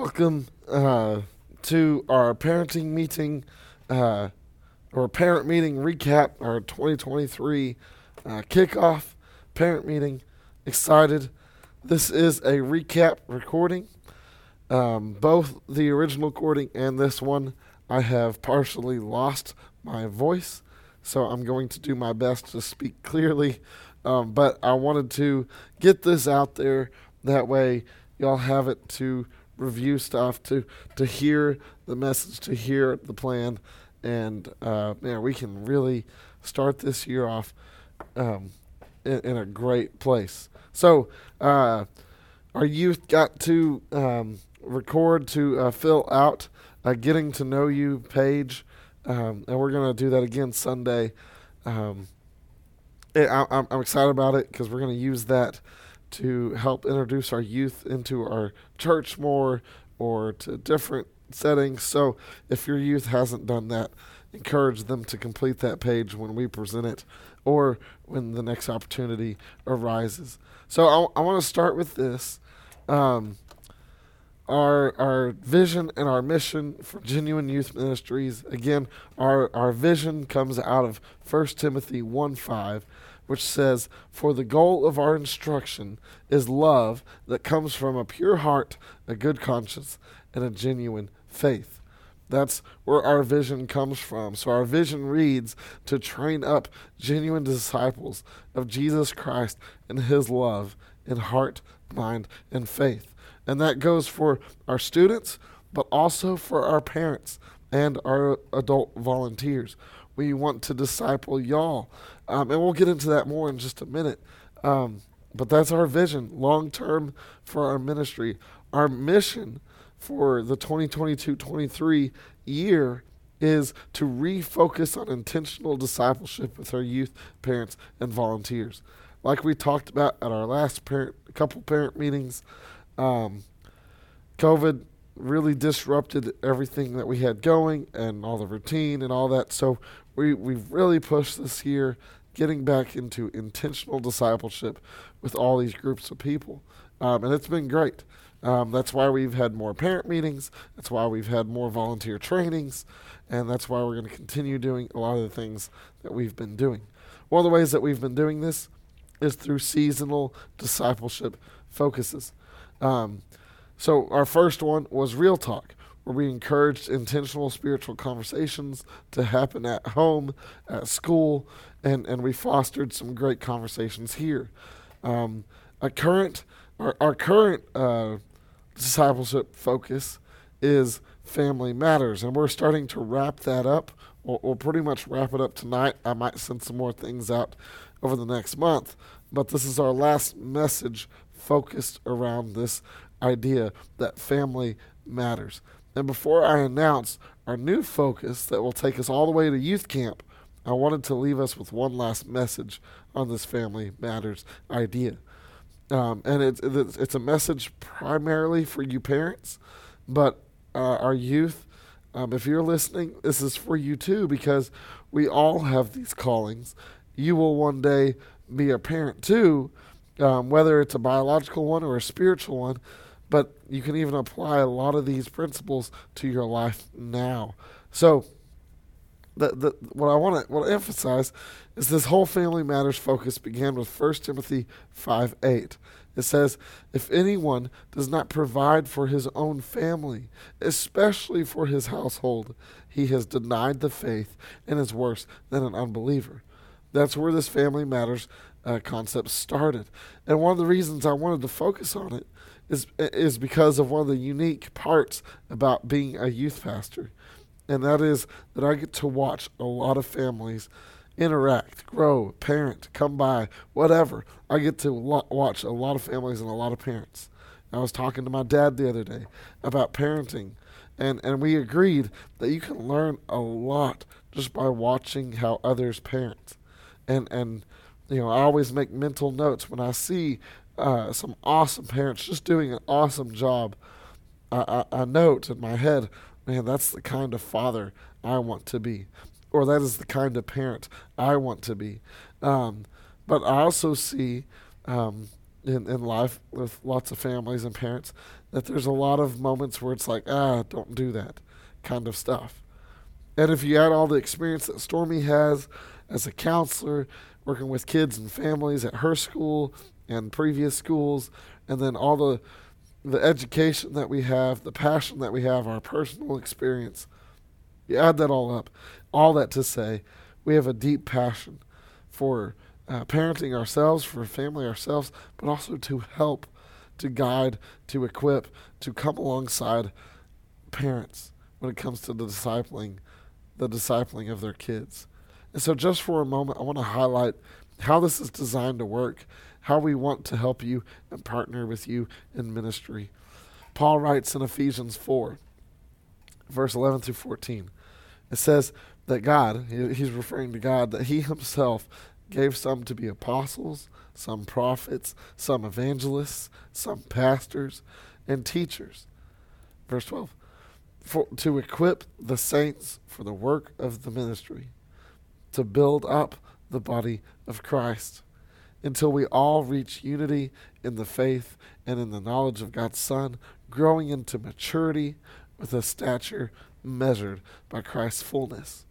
welcome uh, to our parenting meeting uh, or parent meeting recap, our 2023 uh, kickoff parent meeting. Excited. This is a recap recording. Um, both the original recording and this one, I have partially lost my voice, so I'm going to do my best to speak clearly. Um, but I wanted to get this out there that way y'all have it to review stuff, to to hear the message, to hear the plan, and uh, man, we can really start this year off um, in, in, a great place. So, uh, our youth got to um, record to uh, fill out a getting to know you page, um, and we're gonna do that again Sunday. Um, I, I'm excited about it because we're gonna use that to help introduce our youth into our church more or to different settings. So if your youth hasn't done that, encourage them to complete that page when we present it or when the next opportunity arises. So I, I want to start with this. Um, our our vision and our mission for genuine youth ministries again our our vision comes out of 1 timothy 1 5 which says, For the goal of our instruction is love that comes from a pure heart, a good conscience, and a genuine faith. That's where our vision comes from. So our vision reads to train up genuine disciples of Jesus Christ and his love in heart, mind, and faith. And that goes for our students, but also for our parents and our adult volunteers. We want to disciple y'all um, and we'll get into that more in just a minute. Um, but that's our vision long term for our ministry. Our mission for the 2022 23 year is to refocus on intentional discipleship with our youth, parents, and volunteers. Like we talked about at our last parent, couple parent meetings, um, COVID really disrupted everything that we had going and all the routine and all that. So we, we've really pushed this year getting back into intentional discipleship with all these groups of people. Um, and it's been great. Um, that's why we've had more parent meetings. That's why we've had more volunteer trainings. And that's why we're going to continue doing a lot of the things that we've been doing. One of the ways that we've been doing this is through seasonal discipleship focuses. Um, so, our first one was Real Talk, where we encouraged intentional spiritual conversations to happen at home, at school, and, and we fostered some great conversations here. Um, a current, our, our current uh, discipleship focus is family matters, and we're starting to wrap that up. We'll, we'll pretty much wrap it up tonight. I might send some more things out over the next month, but this is our last message focused around this idea that family matters. And before I announce our new focus that will take us all the way to youth camp, I wanted to leave us with one last message on this Family Matters idea. Um, and it's, it's a message primarily for you parents, but uh, our youth, um, if you're listening, this is for you too because we all have these callings. You will one day be a parent too, um, whether it's a biological one or a spiritual one, but you can even apply a lot of these principles to your life now. So, the, the, what I want to emphasize is this whole family matters focus began with 1 Timothy 5 8. It says, If anyone does not provide for his own family, especially for his household, he has denied the faith and is worse than an unbeliever. That's where this family matters uh, concept started. And one of the reasons I wanted to focus on it is, is because of one of the unique parts about being a youth pastor and that is that I get to watch a lot of families interact, grow, parent, come by, whatever. I get to lo- watch a lot of families and a lot of parents. I was talking to my dad the other day about parenting, and, and we agreed that you can learn a lot just by watching how others parent. And, and you know, I always make mental notes when I see uh, some awesome parents just doing an awesome job. I, I, I note in my head, man, that's the kind of father I want to be, or that is the kind of parent I want to be. Um, but I also see um, in, in life with lots of families and parents that there's a lot of moments where it's like, ah, don't do that kind of stuff. And if you add all the experience that Stormy has as a counselor, working with kids and families at her school and previous schools, and then all the the education that we have, the passion that we have, our personal experience. You add that all up, all that to say, we have a deep passion for uh, parenting ourselves, for family ourselves, but also to help, to guide, to equip, to come alongside parents when it comes to the discipling, the discipling of their kids. And so, just for a moment, I want to highlight how this is designed to work, how we want to help you and partner with you in ministry. Paul writes in Ephesians 4, verse 11 through 14. It says that God, he's referring to God, that he himself gave some to be apostles, some prophets, some evangelists, some pastors, and teachers. Verse 12 for, to equip the saints for the work of the ministry, to build up the body of Christ until we all reach unity in the faith and in the knowledge of God's Son, growing into maturity with a stature measured by Christ's fullness.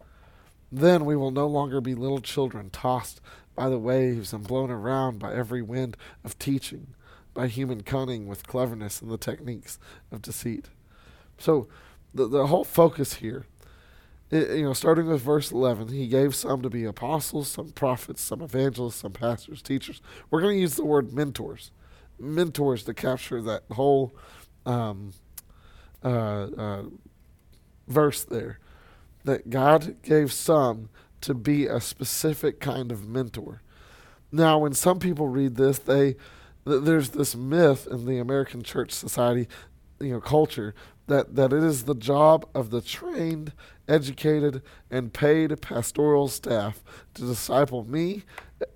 Then we will no longer be little children tossed by the waves and blown around by every wind of teaching, by human cunning with cleverness and the techniques of deceit. So, the, the whole focus here, it, you know, starting with verse 11, he gave some to be apostles, some prophets, some evangelists, some pastors, teachers. We're going to use the word mentors, mentors to capture that whole um, uh, uh, verse there. That God gave some to be a specific kind of mentor. Now, when some people read this, they there's this myth in the American church society, you know, culture that, that it is the job of the trained, educated, and paid pastoral staff to disciple me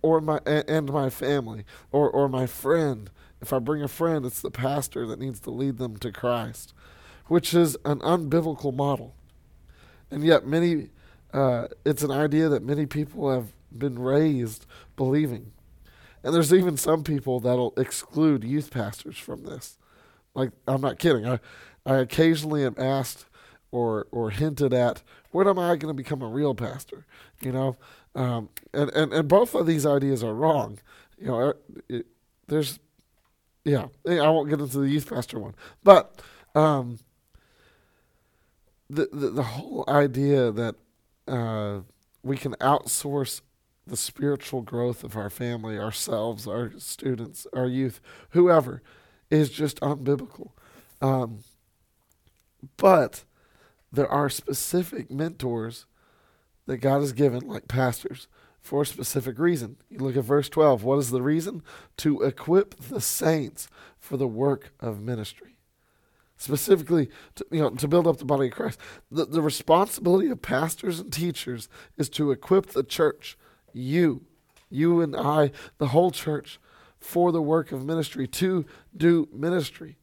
or my and my family or, or my friend. If I bring a friend, it's the pastor that needs to lead them to Christ, which is an unbiblical model. And yet many uh, it's an idea that many people have been raised believing. And there's even some people that'll exclude youth pastors from this. Like I'm not kidding. I I occasionally am asked or or hinted at, when am I going to become a real pastor? You know, um, and, and and both of these ideas are wrong. You know, it, there's, yeah, I won't get into the youth pastor one, but um, the, the the whole idea that uh, we can outsource the spiritual growth of our family, ourselves, our students, our youth, whoever, is just unbiblical. Um, but there are specific mentors that God has given, like pastors, for a specific reason. You look at verse 12. What is the reason? To equip the saints for the work of ministry. Specifically, to, you know, to build up the body of Christ. The, the responsibility of pastors and teachers is to equip the church, you, you and I, the whole church, for the work of ministry, to do ministry.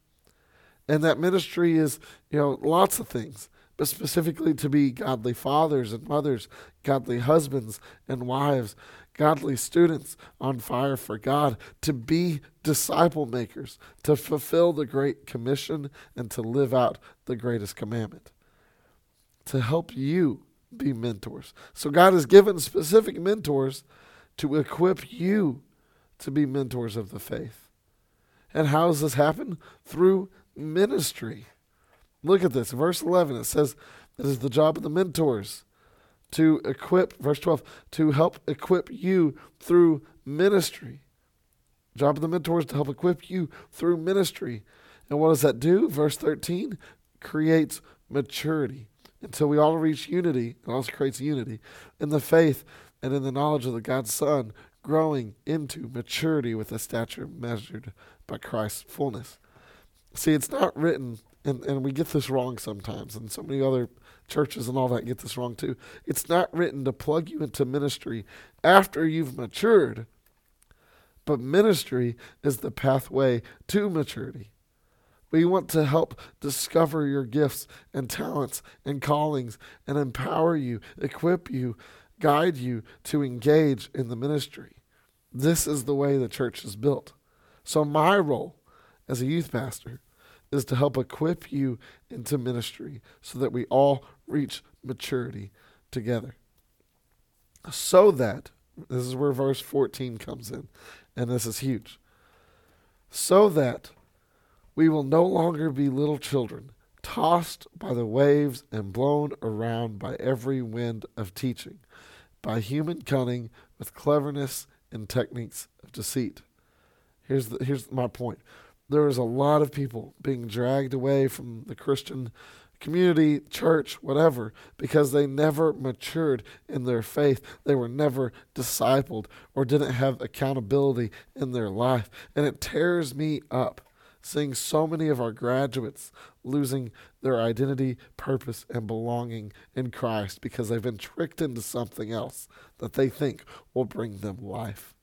And that ministry is, you know, lots of things, but specifically to be godly fathers and mothers, godly husbands and wives, godly students on fire for God, to be disciple makers, to fulfill the Great Commission, and to live out the greatest commandment, to help you be mentors. So God has given specific mentors to equip you to be mentors of the faith. And how does this happen? Through ministry. Look at this. Verse 11, it says, It is the job of the mentors to equip, verse 12, to help equip you through ministry. Job of the mentors to help equip you through ministry. And what does that do? Verse 13 creates maturity until we all reach unity. It also creates unity in the faith and in the knowledge of the God's Son, growing into maturity with a stature measured by Christ's fullness. See, it's not written, and, and we get this wrong sometimes, and so many other churches and all that get this wrong too. It's not written to plug you into ministry after you've matured, but ministry is the pathway to maturity. We want to help discover your gifts and talents and callings and empower you, equip you, guide you to engage in the ministry. This is the way the church is built. So, my role as a youth pastor is to help equip you into ministry so that we all reach maturity together. So that, this is where verse 14 comes in, and this is huge. So that we will no longer be little children, tossed by the waves and blown around by every wind of teaching, by human cunning with cleverness and techniques of deceit. Here's, the, here's my point. There is a lot of people being dragged away from the Christian community, church, whatever, because they never matured in their faith. They were never discipled or didn't have accountability in their life. And it tears me up seeing so many of our graduates losing their identity, purpose, and belonging in Christ because they've been tricked into something else that they think will bring them life.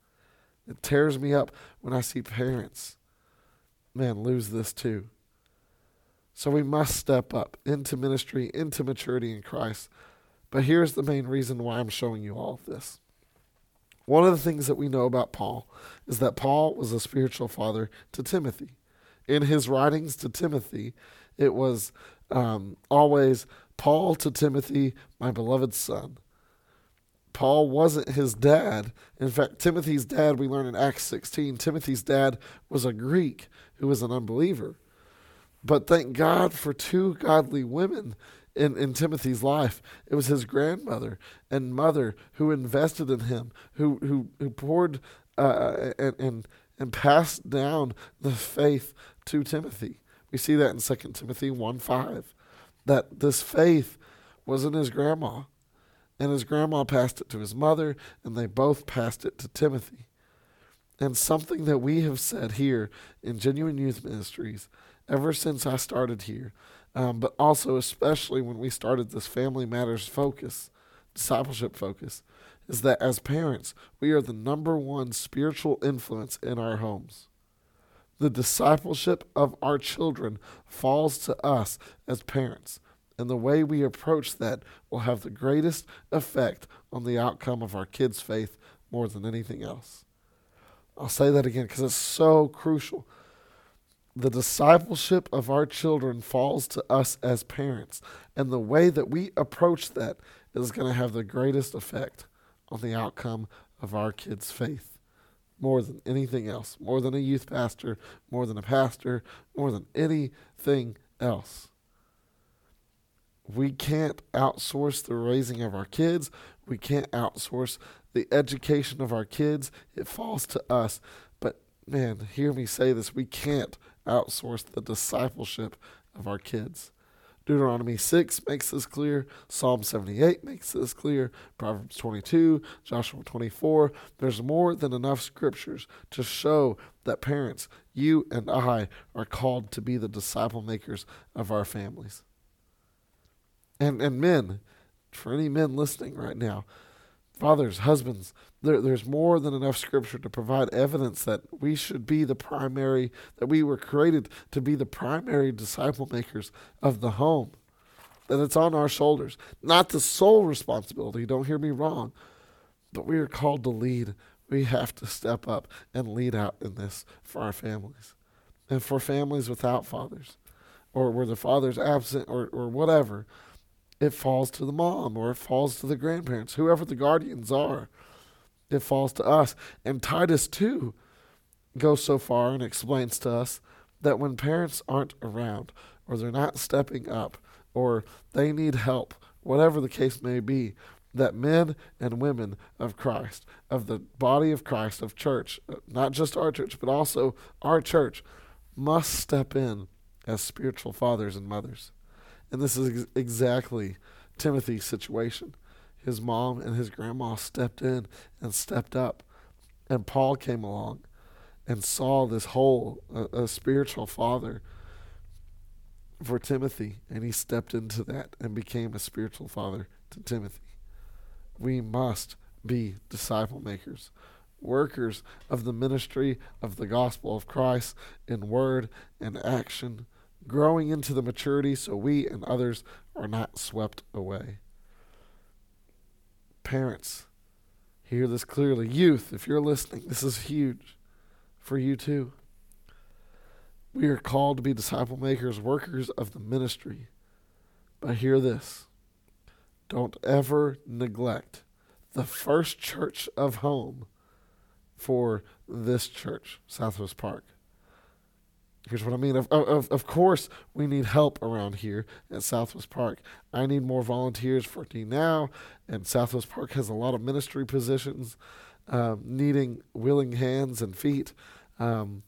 It tears me up when I see parents, man, lose this too. So we must step up into ministry, into maturity in Christ. But here's the main reason why I'm showing you all of this. One of the things that we know about Paul is that Paul was a spiritual father to Timothy. In his writings to Timothy, it was um, always Paul to Timothy, my beloved son. Paul wasn't his dad. In fact, Timothy's dad, we learn in Acts 16, Timothy's dad was a Greek who was an unbeliever. But thank God for two godly women in, in Timothy's life. It was his grandmother and mother who invested in him, who who who poured uh, and, and and passed down the faith to Timothy. We see that in 2 Timothy 1 5. That this faith was in his grandma. And his grandma passed it to his mother, and they both passed it to Timothy. And something that we have said here in Genuine Youth Ministries ever since I started here, um, but also especially when we started this Family Matters focus, discipleship focus, is that as parents, we are the number one spiritual influence in our homes. The discipleship of our children falls to us as parents, and the way we approach that will have the greatest effect on the outcome of our kids' faith more than anything else. I'll say that again because it's so crucial the discipleship of our children falls to us as parents. And the way that we approach that is going to have the greatest effect on the outcome of our kids' faith. More than anything else, more than a youth pastor, more than a pastor, more than anything else. We can't outsource the raising of our kids. We can't outsource the education of our kids. It falls to us. But man, hear me say this we can't outsource the discipleship of our kids. Deuteronomy 6 makes this clear. Psalm 78 makes this clear. Proverbs 22, Joshua 24. There's more than enough scriptures to show that parents, you and I, are called to be the disciple makers of our families. And, and men, for any men listening right now, fathers, husbands, there, there's more than enough scripture to provide evidence that we should be the primary, that we were created to be the primary disciple makers of the home. That it's on our shoulders. Not the sole responsibility, don't hear me wrong, but we are called to lead. We have to step up and lead out in this for our families. And for families without fathers, or where the father's absent, or, or whatever it falls to the mom or it falls to the grandparents, whoever the guardians are. It falls to us. And Titus 2 goes so far and explains to us that when parents aren't around or they're not stepping up or they need help, whatever the case may be, that men and women of Christ, of the body of Christ, of church, uh, not just our church, but also our church, must step in as spiritual fathers and mothers. And this is ex- exactly Timothy's situation. His mom and his grandma stepped in and stepped up. And Paul came along and saw this whole a, a spiritual father for Timothy, and he stepped into that and became a spiritual father to Timothy. We must be disciple makers, workers of the ministry of the gospel of Christ in word and action growing into the maturity so we and others are not swept away. Parents, hear this clearly. Youth, if you're listening, this is huge for you too. We are called to be disciple makers, workers of the ministry. But hear this don't ever neglect the first church of home for this church, Southwest Park. Here's what I mean. Of, of, of course, we need help around here at Southwest Park. I need more volunteers for D now, and Southwest Park has a lot of ministry positions um, needing willing hands and feet. Um,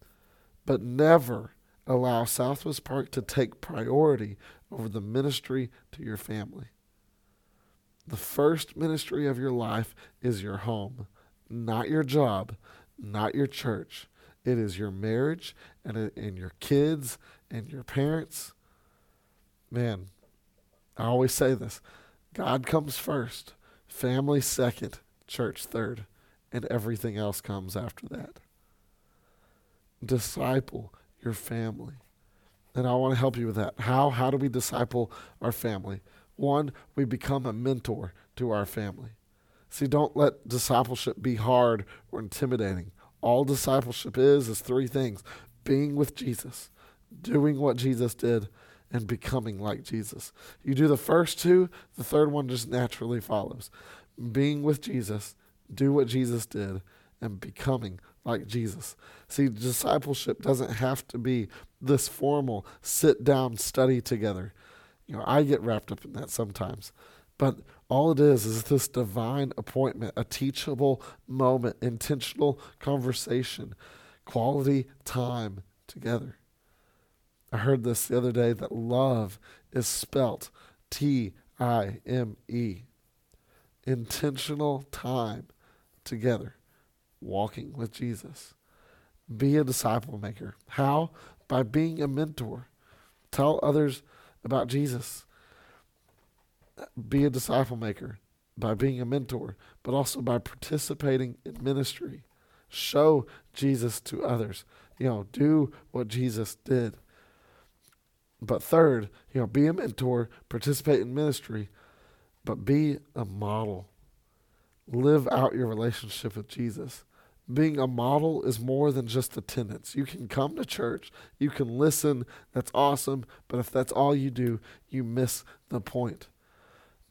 but never allow Southwest Park to take priority over the ministry to your family. The first ministry of your life is your home, not your job, not your church. It is your marriage and, uh, and your kids and your parents. Man, I always say this God comes first, family second, church third, and everything else comes after that. Disciple your family. And I want to help you with that. How? How do we disciple our family? One, we become a mentor to our family. See, don't let discipleship be hard or intimidating. All discipleship is is three things being with Jesus, doing what Jesus did, and becoming like Jesus. You do the first two, the third one just naturally follows. Being with Jesus, do what Jesus did, and becoming like Jesus. See, discipleship doesn't have to be this formal sit down study together. You know, I get wrapped up in that sometimes. But all it is is this divine appointment, a teachable moment, intentional conversation, quality time together. I heard this the other day that love is spelt T I M E. Intentional time together, walking with Jesus. Be a disciple maker. How? By being a mentor. Tell others about Jesus be a disciple maker by being a mentor, but also by participating in ministry. Show Jesus to others. You know, do what Jesus did. But third, you know, be a mentor, participate in ministry, but be a model. Live out your relationship with Jesus. Being a model is more than just attendance. You can come to church, you can listen, that's awesome, but if that's all you do, you miss the point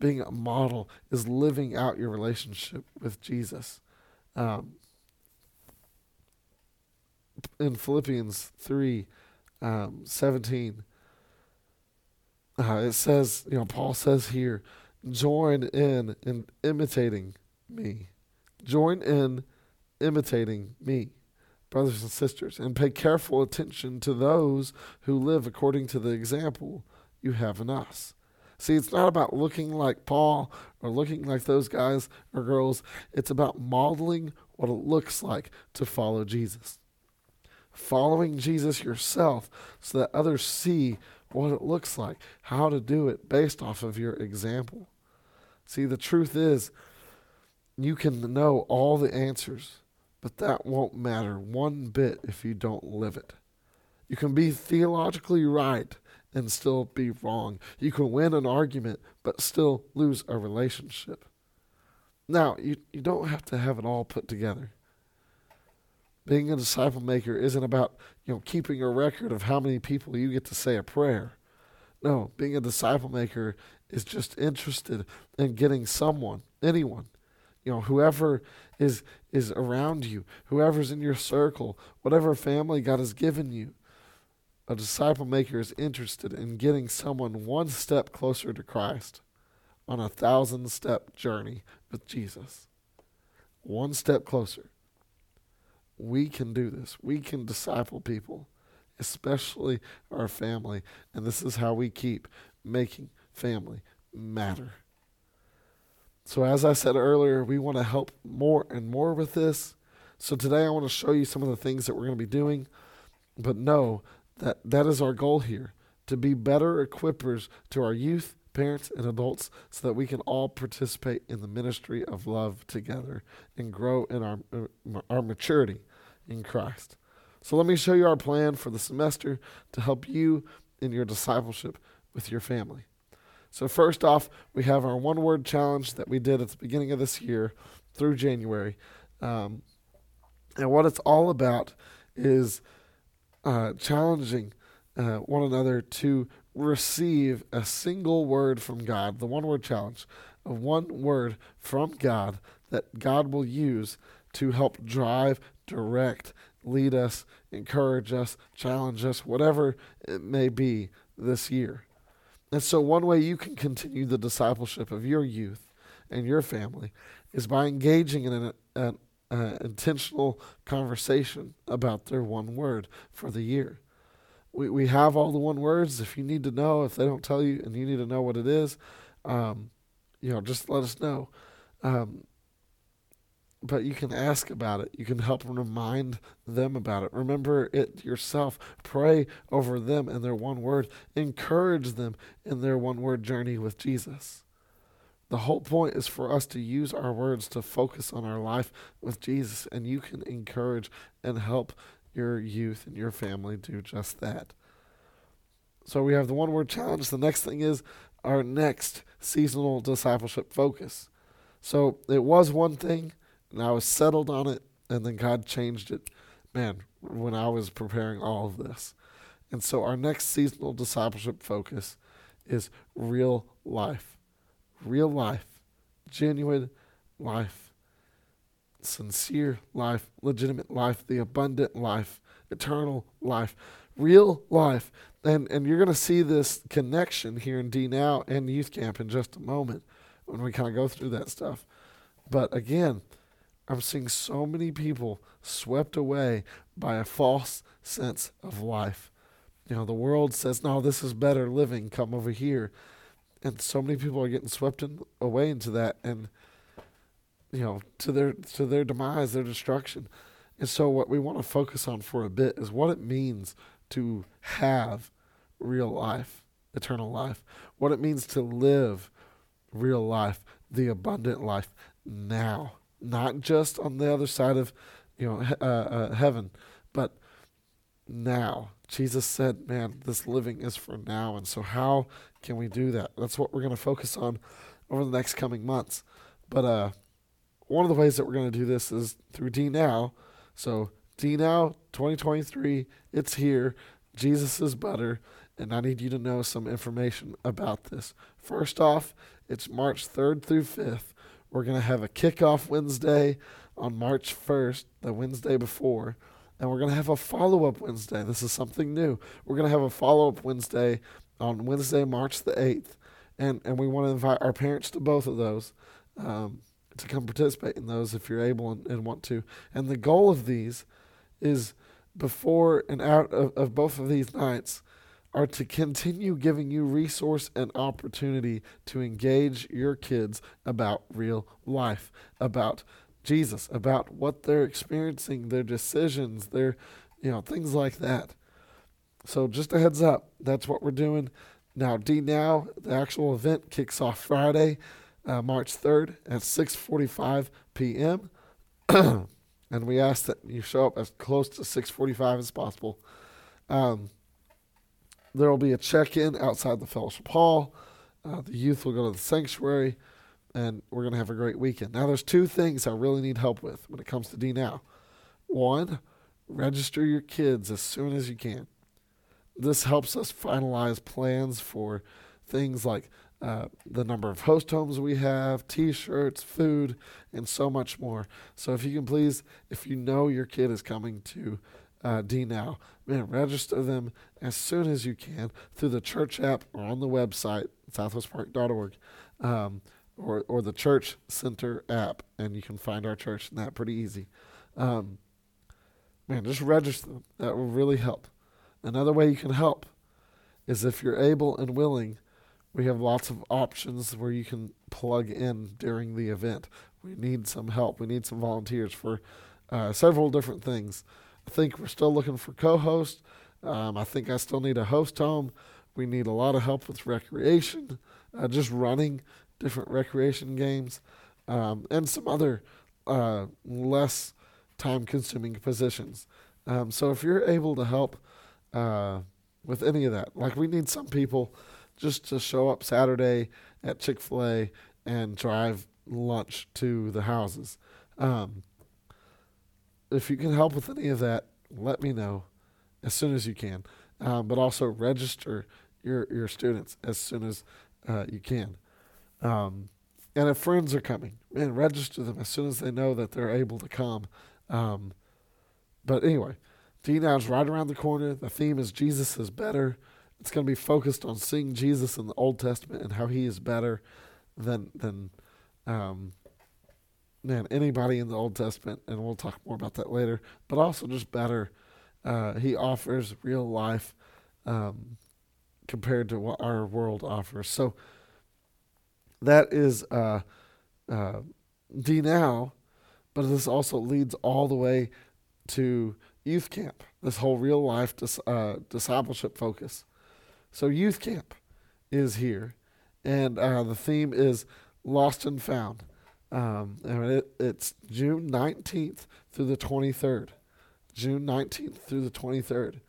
being a model is living out your relationship with Jesus. Um, in Philippians 3 um, 17, uh, it says, you know, Paul says here, join in in imitating me. Join in imitating me, brothers and sisters, and pay careful attention to those who live according to the example you have in us. See, it's not about looking like Paul or looking like those guys or girls. It's about modeling what it looks like to follow Jesus. Following Jesus yourself so that others see what it looks like, how to do it based off of your example. See, the truth is, you can know all the answers, but that won't matter one bit if you don't live it. You can be theologically right and still be wrong. You can win an argument, but still lose a relationship. Now, you, you don't have to have it all put together. Being a disciple maker isn't about, you know, keeping a record of how many people you get to say a prayer. No, being a disciple maker is just interested in getting someone, anyone, you know, whoever is is around you, whoever's in your circle, whatever family God has given you, a disciple maker is interested in getting someone one step closer to Christ on a thousand step journey with Jesus. One step closer. We can do this. We can disciple people, especially our family. And this is how we keep making family matter. So, as I said earlier, we want to help more and more with this. So, today I want to show you some of the things that we're going to be doing. But know that that is our goal here to be better equippers to our youth, parents, and adults so that we can all participate in the ministry of love together and grow in our, uh, our maturity in Christ. So let me show you our plan for the semester to help you in your discipleship with your family. So, first off, we have our one word challenge that we did at the beginning of this year through January. Um, and what it's all about is uh, challenging uh, one another to receive a single word from God, the one word challenge of one word from God that God will use to help drive, direct, lead us, encourage us, challenge us, whatever it may be this year. And so, one way you can continue the discipleship of your youth and your family is by engaging in an, an, an intentional conversation about their one word for the year. We, we have all the one words. If you need to know, if they don't tell you and you need to know what it is, um, you know, just let us know. Um, but you can ask about it. You can help remind them about it. Remember it yourself. Pray over them and their one word. Encourage them in their one word journey with Jesus. The whole point is for us to use our words to focus on our life with Jesus, and you can encourage and help your youth and your family do just that. So we have the one word challenge. The next thing is our next seasonal discipleship focus. So it was one thing and I was settled on it, and then God changed it, man, when I was preparing all of this. And so our next seasonal discipleship focus is real life. Real life, genuine life, sincere life, legitimate life, the abundant life, eternal life, real life. And and you're going to see this connection here in D now and youth camp in just a moment when we kind of go through that stuff. But again, I'm seeing so many people swept away by a false sense of life. You know, the world says, no, this is better living, come over here. And so many people are getting swept in, away into that and you know, to their to their demise, their destruction. And so what we want to focus on for a bit is what it means to have real life, eternal life. What it means to live real life, the abundant life now not just on the other side of you know uh, uh, heaven, but now. Jesus said, "Man, this living is for now." And so, how can we do that? That's what we're going to focus on over the next coming months. But uh, one of the ways that we're going to do this is through D Now. So D Now 2023, it's here. Jesus is butter, and I need you to know some information about this. First off, it's March 3rd through 5th. We're going to have a kickoff Wednesday on March 1st, the Wednesday before. And we're going to have a follow up Wednesday. This is something new. We're going to have a follow up Wednesday on Wednesday, March the 8th. And, and we want to invite our parents to both of those um, to come participate in those if you're able and, and want to. And the goal of these is before and out of, of both of these nights are to continue giving you resource and opportunity to engage your kids about real life, about Jesus, about what they're experiencing, their decisions, their, you know, things like that. So just a heads up, that's what we're doing. Now, D Now, the actual event kicks off Friday, uh, March 3rd at 6:45 p.m. and we ask that you show up as close to 6:45 as possible. Um, there will be a check in outside the fellowship hall. Uh, the youth will go to the sanctuary, and we're going to have a great weekend. Now, there's two things I really need help with when it comes to D Now. One, register your kids as soon as you can. This helps us finalize plans for things like uh, the number of host homes we have, t shirts, food, and so much more. So, if you can please, if you know your kid is coming to uh, D Now. Man, register them as soon as you can through the church app or on the website, southwestpark.org, um, or, or the church center app, and you can find our church in that pretty easy. Um, man, just register them. That will really help. Another way you can help is if you're able and willing, we have lots of options where you can plug in during the event. We need some help. We need some volunteers for uh, several different things. I think we're still looking for co-hosts. Um, I think I still need a host home. We need a lot of help with recreation, uh, just running different recreation games, um, and some other uh, less time-consuming positions. Um, so if you're able to help uh, with any of that, like we need some people just to show up Saturday at Chick Fil A and drive lunch to the houses. Um, if you can help with any of that, let me know. as soon as you can, um, but also register your your students as soon as uh, you can. Um, and if friends are coming, man, register them as soon as they know that they're able to come. Um, but anyway, D Now's right around the corner. The theme is Jesus is better. It's going to be focused on seeing Jesus in the Old Testament and how he is better than than um, man anybody in the Old Testament, and we'll talk more about that later. But also just better. Uh, he offers real life um, compared to what our world offers. So that is uh, uh, D now, but this also leads all the way to youth camp. This whole real life dis- uh, discipleship focus. So youth camp is here, and uh, the theme is lost and found. Um, and it, it's June nineteenth through the twenty third. June nineteenth through the twenty third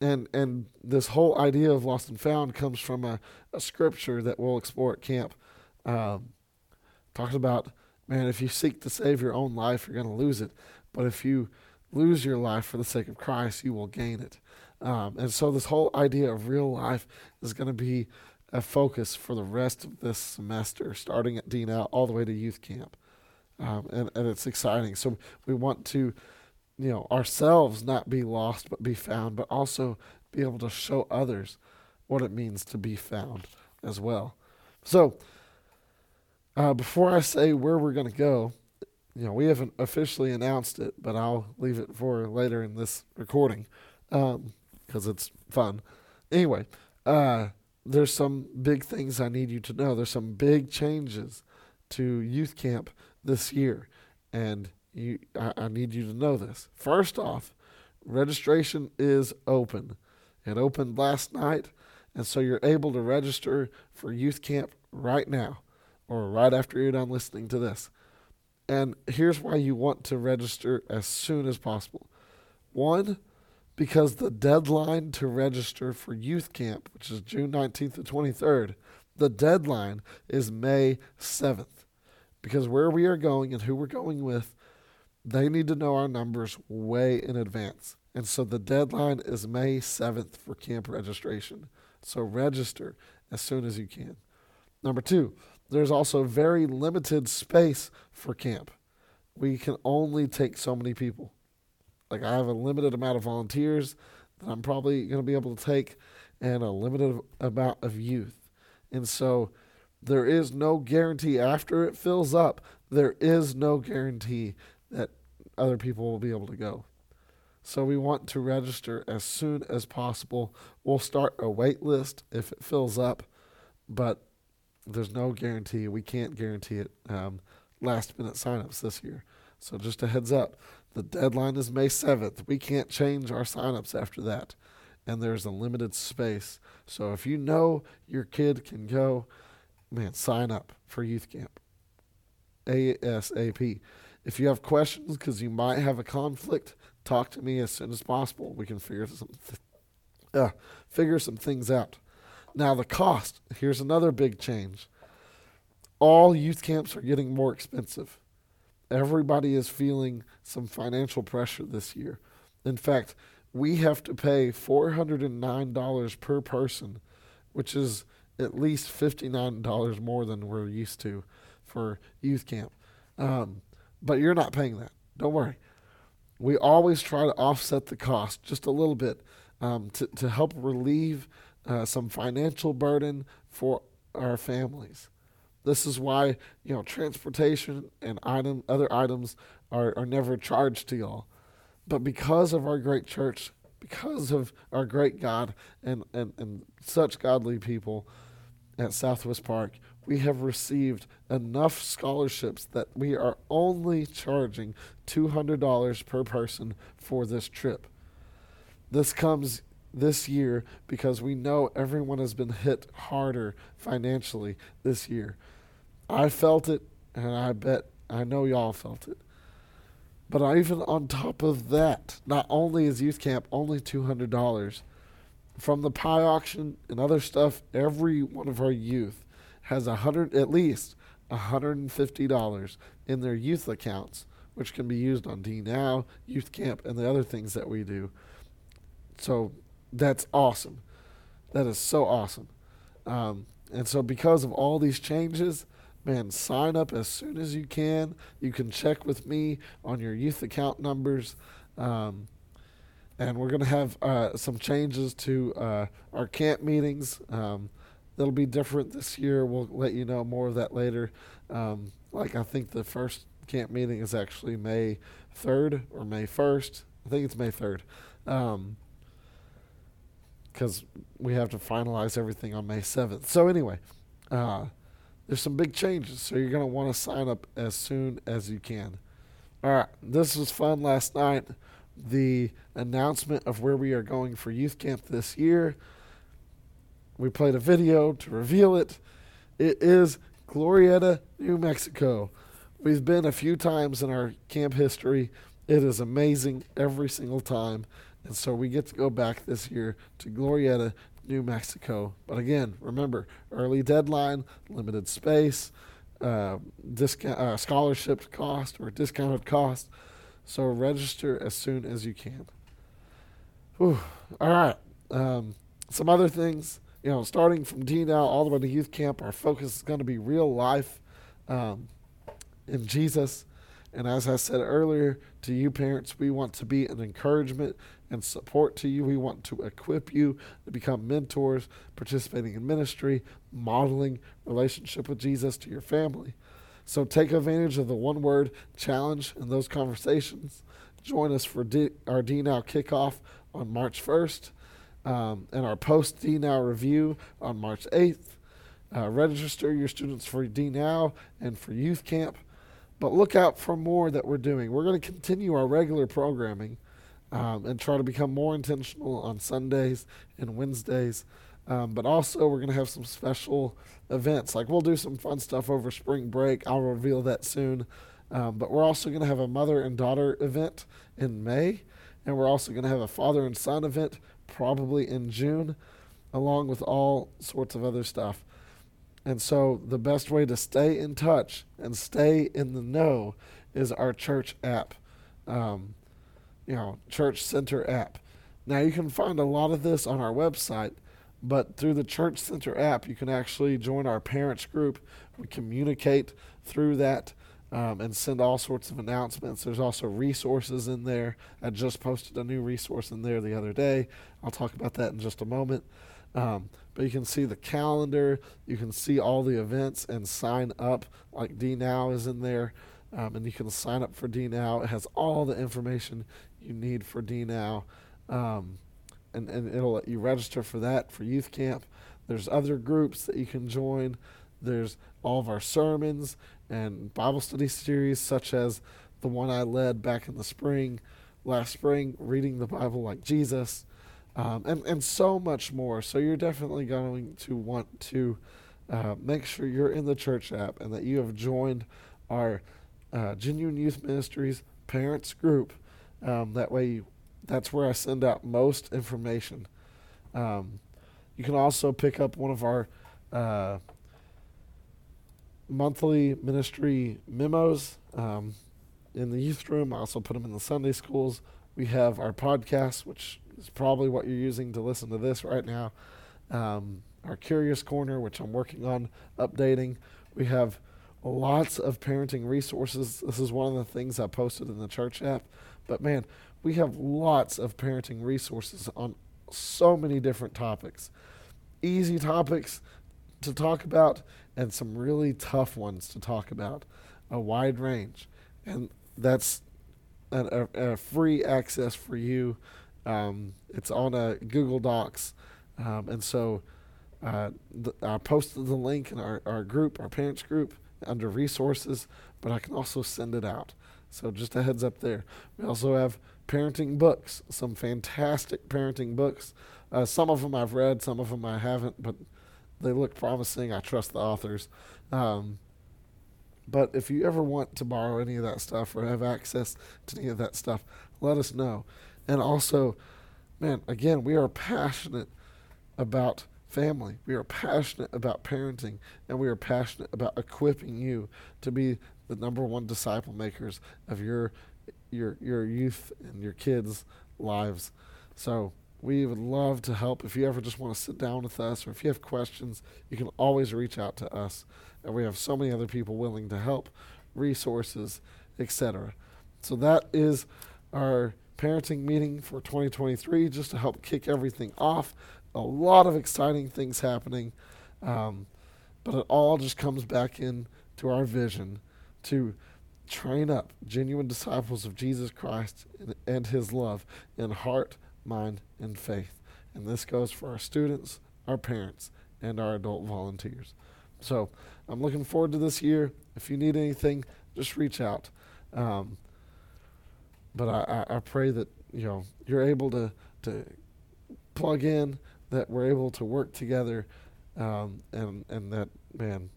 and and this whole idea of lost and found comes from a, a scripture that we'll explore at camp. Um, talks about man, if you seek to save your own life, you're going to lose it, but if you lose your life for the sake of Christ, you will gain it. Um, and so this whole idea of real life is going to be a focus for the rest of this semester, starting at D Now all the way to youth camp. Um, and, and it's exciting. So we want to you know, ourselves not be lost but be found, but also be able to show others what it means to be found as well. So, uh, before I say where we're going to go, you know, we haven't officially announced it, but I'll leave it for later in this recording because um, it's fun. Anyway, uh, there's some big things I need you to know. There's some big changes to youth camp this year, and you, I, I need you to know this. First off, registration is open. It opened last night, and so you're able to register for youth camp right now or right after you're done listening to this. And here's why you want to register as soon as possible. One, because the deadline to register for youth camp, which is June 19th to 23rd, the deadline is May 7th. Because where we are going and who we're going with they need to know our numbers way in advance. And so the deadline is May 7th for camp registration. So register as soon as you can. Number two, there's also very limited space for camp. We can only take so many people. Like I have a limited amount of volunteers that I'm probably going to be able to take and a limited amount of youth. And so there is no guarantee after it fills up, there is no guarantee that other people will be able to go. So we want to register as soon as possible. We'll start a wait list if it fills up, but there's no guarantee. We can't guarantee it. Um, last minute signups this year. So just a heads up. The deadline is May 7th. We can't change our signups after that. And there's a limited space. So if you know your kid can go, man, sign up for youth camp. ASAP. If you have questions, because you might have a conflict, talk to me as soon as possible. We can figure some th- uh, figure some things out. Now the cost. Here's another big change. All youth camps are getting more expensive. Everybody is feeling some financial pressure this year. In fact, we have to pay $409 per person, which is at least $59 more than we're used to for youth camp. Um, but you're not paying that. Don't worry. We always try to offset the cost just a little bit um, to, to help relieve uh, some financial burden for our families. This is why you know transportation and item other items are, are never charged to y'all. But because of our great church, because of our great God and, and, and such godly people at Southwest Park, we have received enough scholarships that we are only charging $200 per person for this trip. This comes this year because we know everyone has been hit harder financially this year. I felt it, and I bet I know y'all felt it. But even on top of that, not only is youth camp only $200, from the pie auction and other stuff, every one of our youth has a hundred at least $150 in their youth accounts, which can be used on D Now, Youth Camp, and the other things that we do. So that's awesome. That is so awesome. Um, and so, because of all these changes, man, sign up as soon as you can. You can check with me on your youth account numbers. Um, and we're going to have uh, some changes to uh, our camp meetings. Um, that'll be different this year. We'll let you know more of that later. Um, like, I think the first camp meeting is actually May 3rd or May 1st. I think it's May 3rd. Because we have to finalize everything on May 7th. So, anyway, uh, there's some big changes. So, you're going to want to sign up as soon as you can. All right. This was fun last night. The announcement of where we are going for youth camp this year. We played a video to reveal it. It is Glorieta, New Mexico. We've been a few times in our camp history. It is amazing every single time. And so we get to go back this year to Glorieta, New Mexico. But again, remember early deadline, limited space, uh, uh, scholarship cost or discounted cost. So register as soon as you can. Whew. All right. Um, some other things, you know, starting from D now all the way to youth camp, our focus is going to be real life. Um, in Jesus. And as I said earlier to you, parents, we want to be an encouragement and support to you. We want to equip you to become mentors, participating in ministry, modeling relationship with Jesus to your family. So take advantage of the one word challenge in those conversations. Join us for D, our D Now kickoff on March 1st um, and our post D Now review on March 8th. Uh, register your students for D Now and for youth camp. But look out for more that we're doing. We're going to continue our regular programming um, and try to become more intentional on Sundays and Wednesdays. Um, but also, we're going to have some special events. Like, we'll do some fun stuff over spring break. I'll reveal that soon. Um, but we're also going to have a mother and daughter event in May. And we're also going to have a father and son event probably in June, along with all sorts of other stuff. And so the best way to stay in touch and stay in the know is our church app, um, you know, Church Center app. Now you can find a lot of this on our website, but through the Church Center app, you can actually join our parents group. We communicate through that um, and send all sorts of announcements. There's also resources in there. I just posted a new resource in there the other day. I'll talk about that in just a moment. Um, but you can see the calendar, you can see all the events and sign up. Like D Now is in there, um, and you can sign up for D Now. It has all the information you need for D Now, um, and and it'll let you register for that for youth camp. There's other groups that you can join. There's all of our sermons and Bible study series, such as the one I led back in the spring, last spring, reading the Bible like Jesus um, and, and so much more. So you're definitely going to want to uh, make sure you're in the church app and that you have joined our uh, Genuine Youth Ministries parents group. Um, that way, you, that's where I send out most information. Um, you can also pick up one of our uh, monthly ministry memos um, in the youth room. I also put them in the Sunday schools. We have our podcast, which is probably what you're using to listen to this right now. Um, our Curious Corner, which I'm working on updating. We have lots of parenting resources. This is one of the things I posted in the church app. But man, we have lots of parenting resources on so many different topics. Easy topics to talk about and some really tough ones to talk about. A wide range. And that's a, a free access for you um, it's on a Google Docs, um, and so uh, th- I posted the link in our, our group, our parents group, under resources, but I can also send it out. So just a heads up there. We also have parenting books, some fantastic parenting books. Uh, some of them I've read, some of them I haven't, but they look promising. I trust the authors. Um, but if you ever want to borrow any of that stuff or have access to any of that stuff, let us know. And also, man, again, we are passionate about family. We are passionate about parenting, and we are passionate about equipping you to be the number one disciple makers of your your your youth and your kids' lives. So we would love to help. If you ever just want to sit down with us or if you have questions, you can always reach out to us. And we have so many other people willing to help, resources, etc. So that is our parenting meeting for 2023 just to help kick everything off. A lot of exciting things happening. Um, but it all just comes back in to our vision to train up genuine disciples of Jesus Christ and, and his love in heart, mind, and faith. And this goes for our students, our parents, and our adult volunteers. So I'm looking forward to this year. If you need anything, just reach out. Um, but I, I, I pray that you know you're able to to plug in, that we're able to work together, um, and and that man,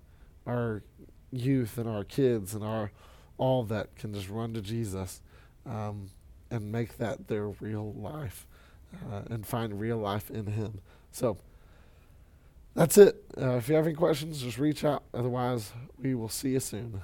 our youth and our kids and our all that can just run to Jesus, um, and make that their real life, uh, and find real life in Him. So. That's it. Uh, if you have any questions, just reach out. Otherwise, we will see you soon.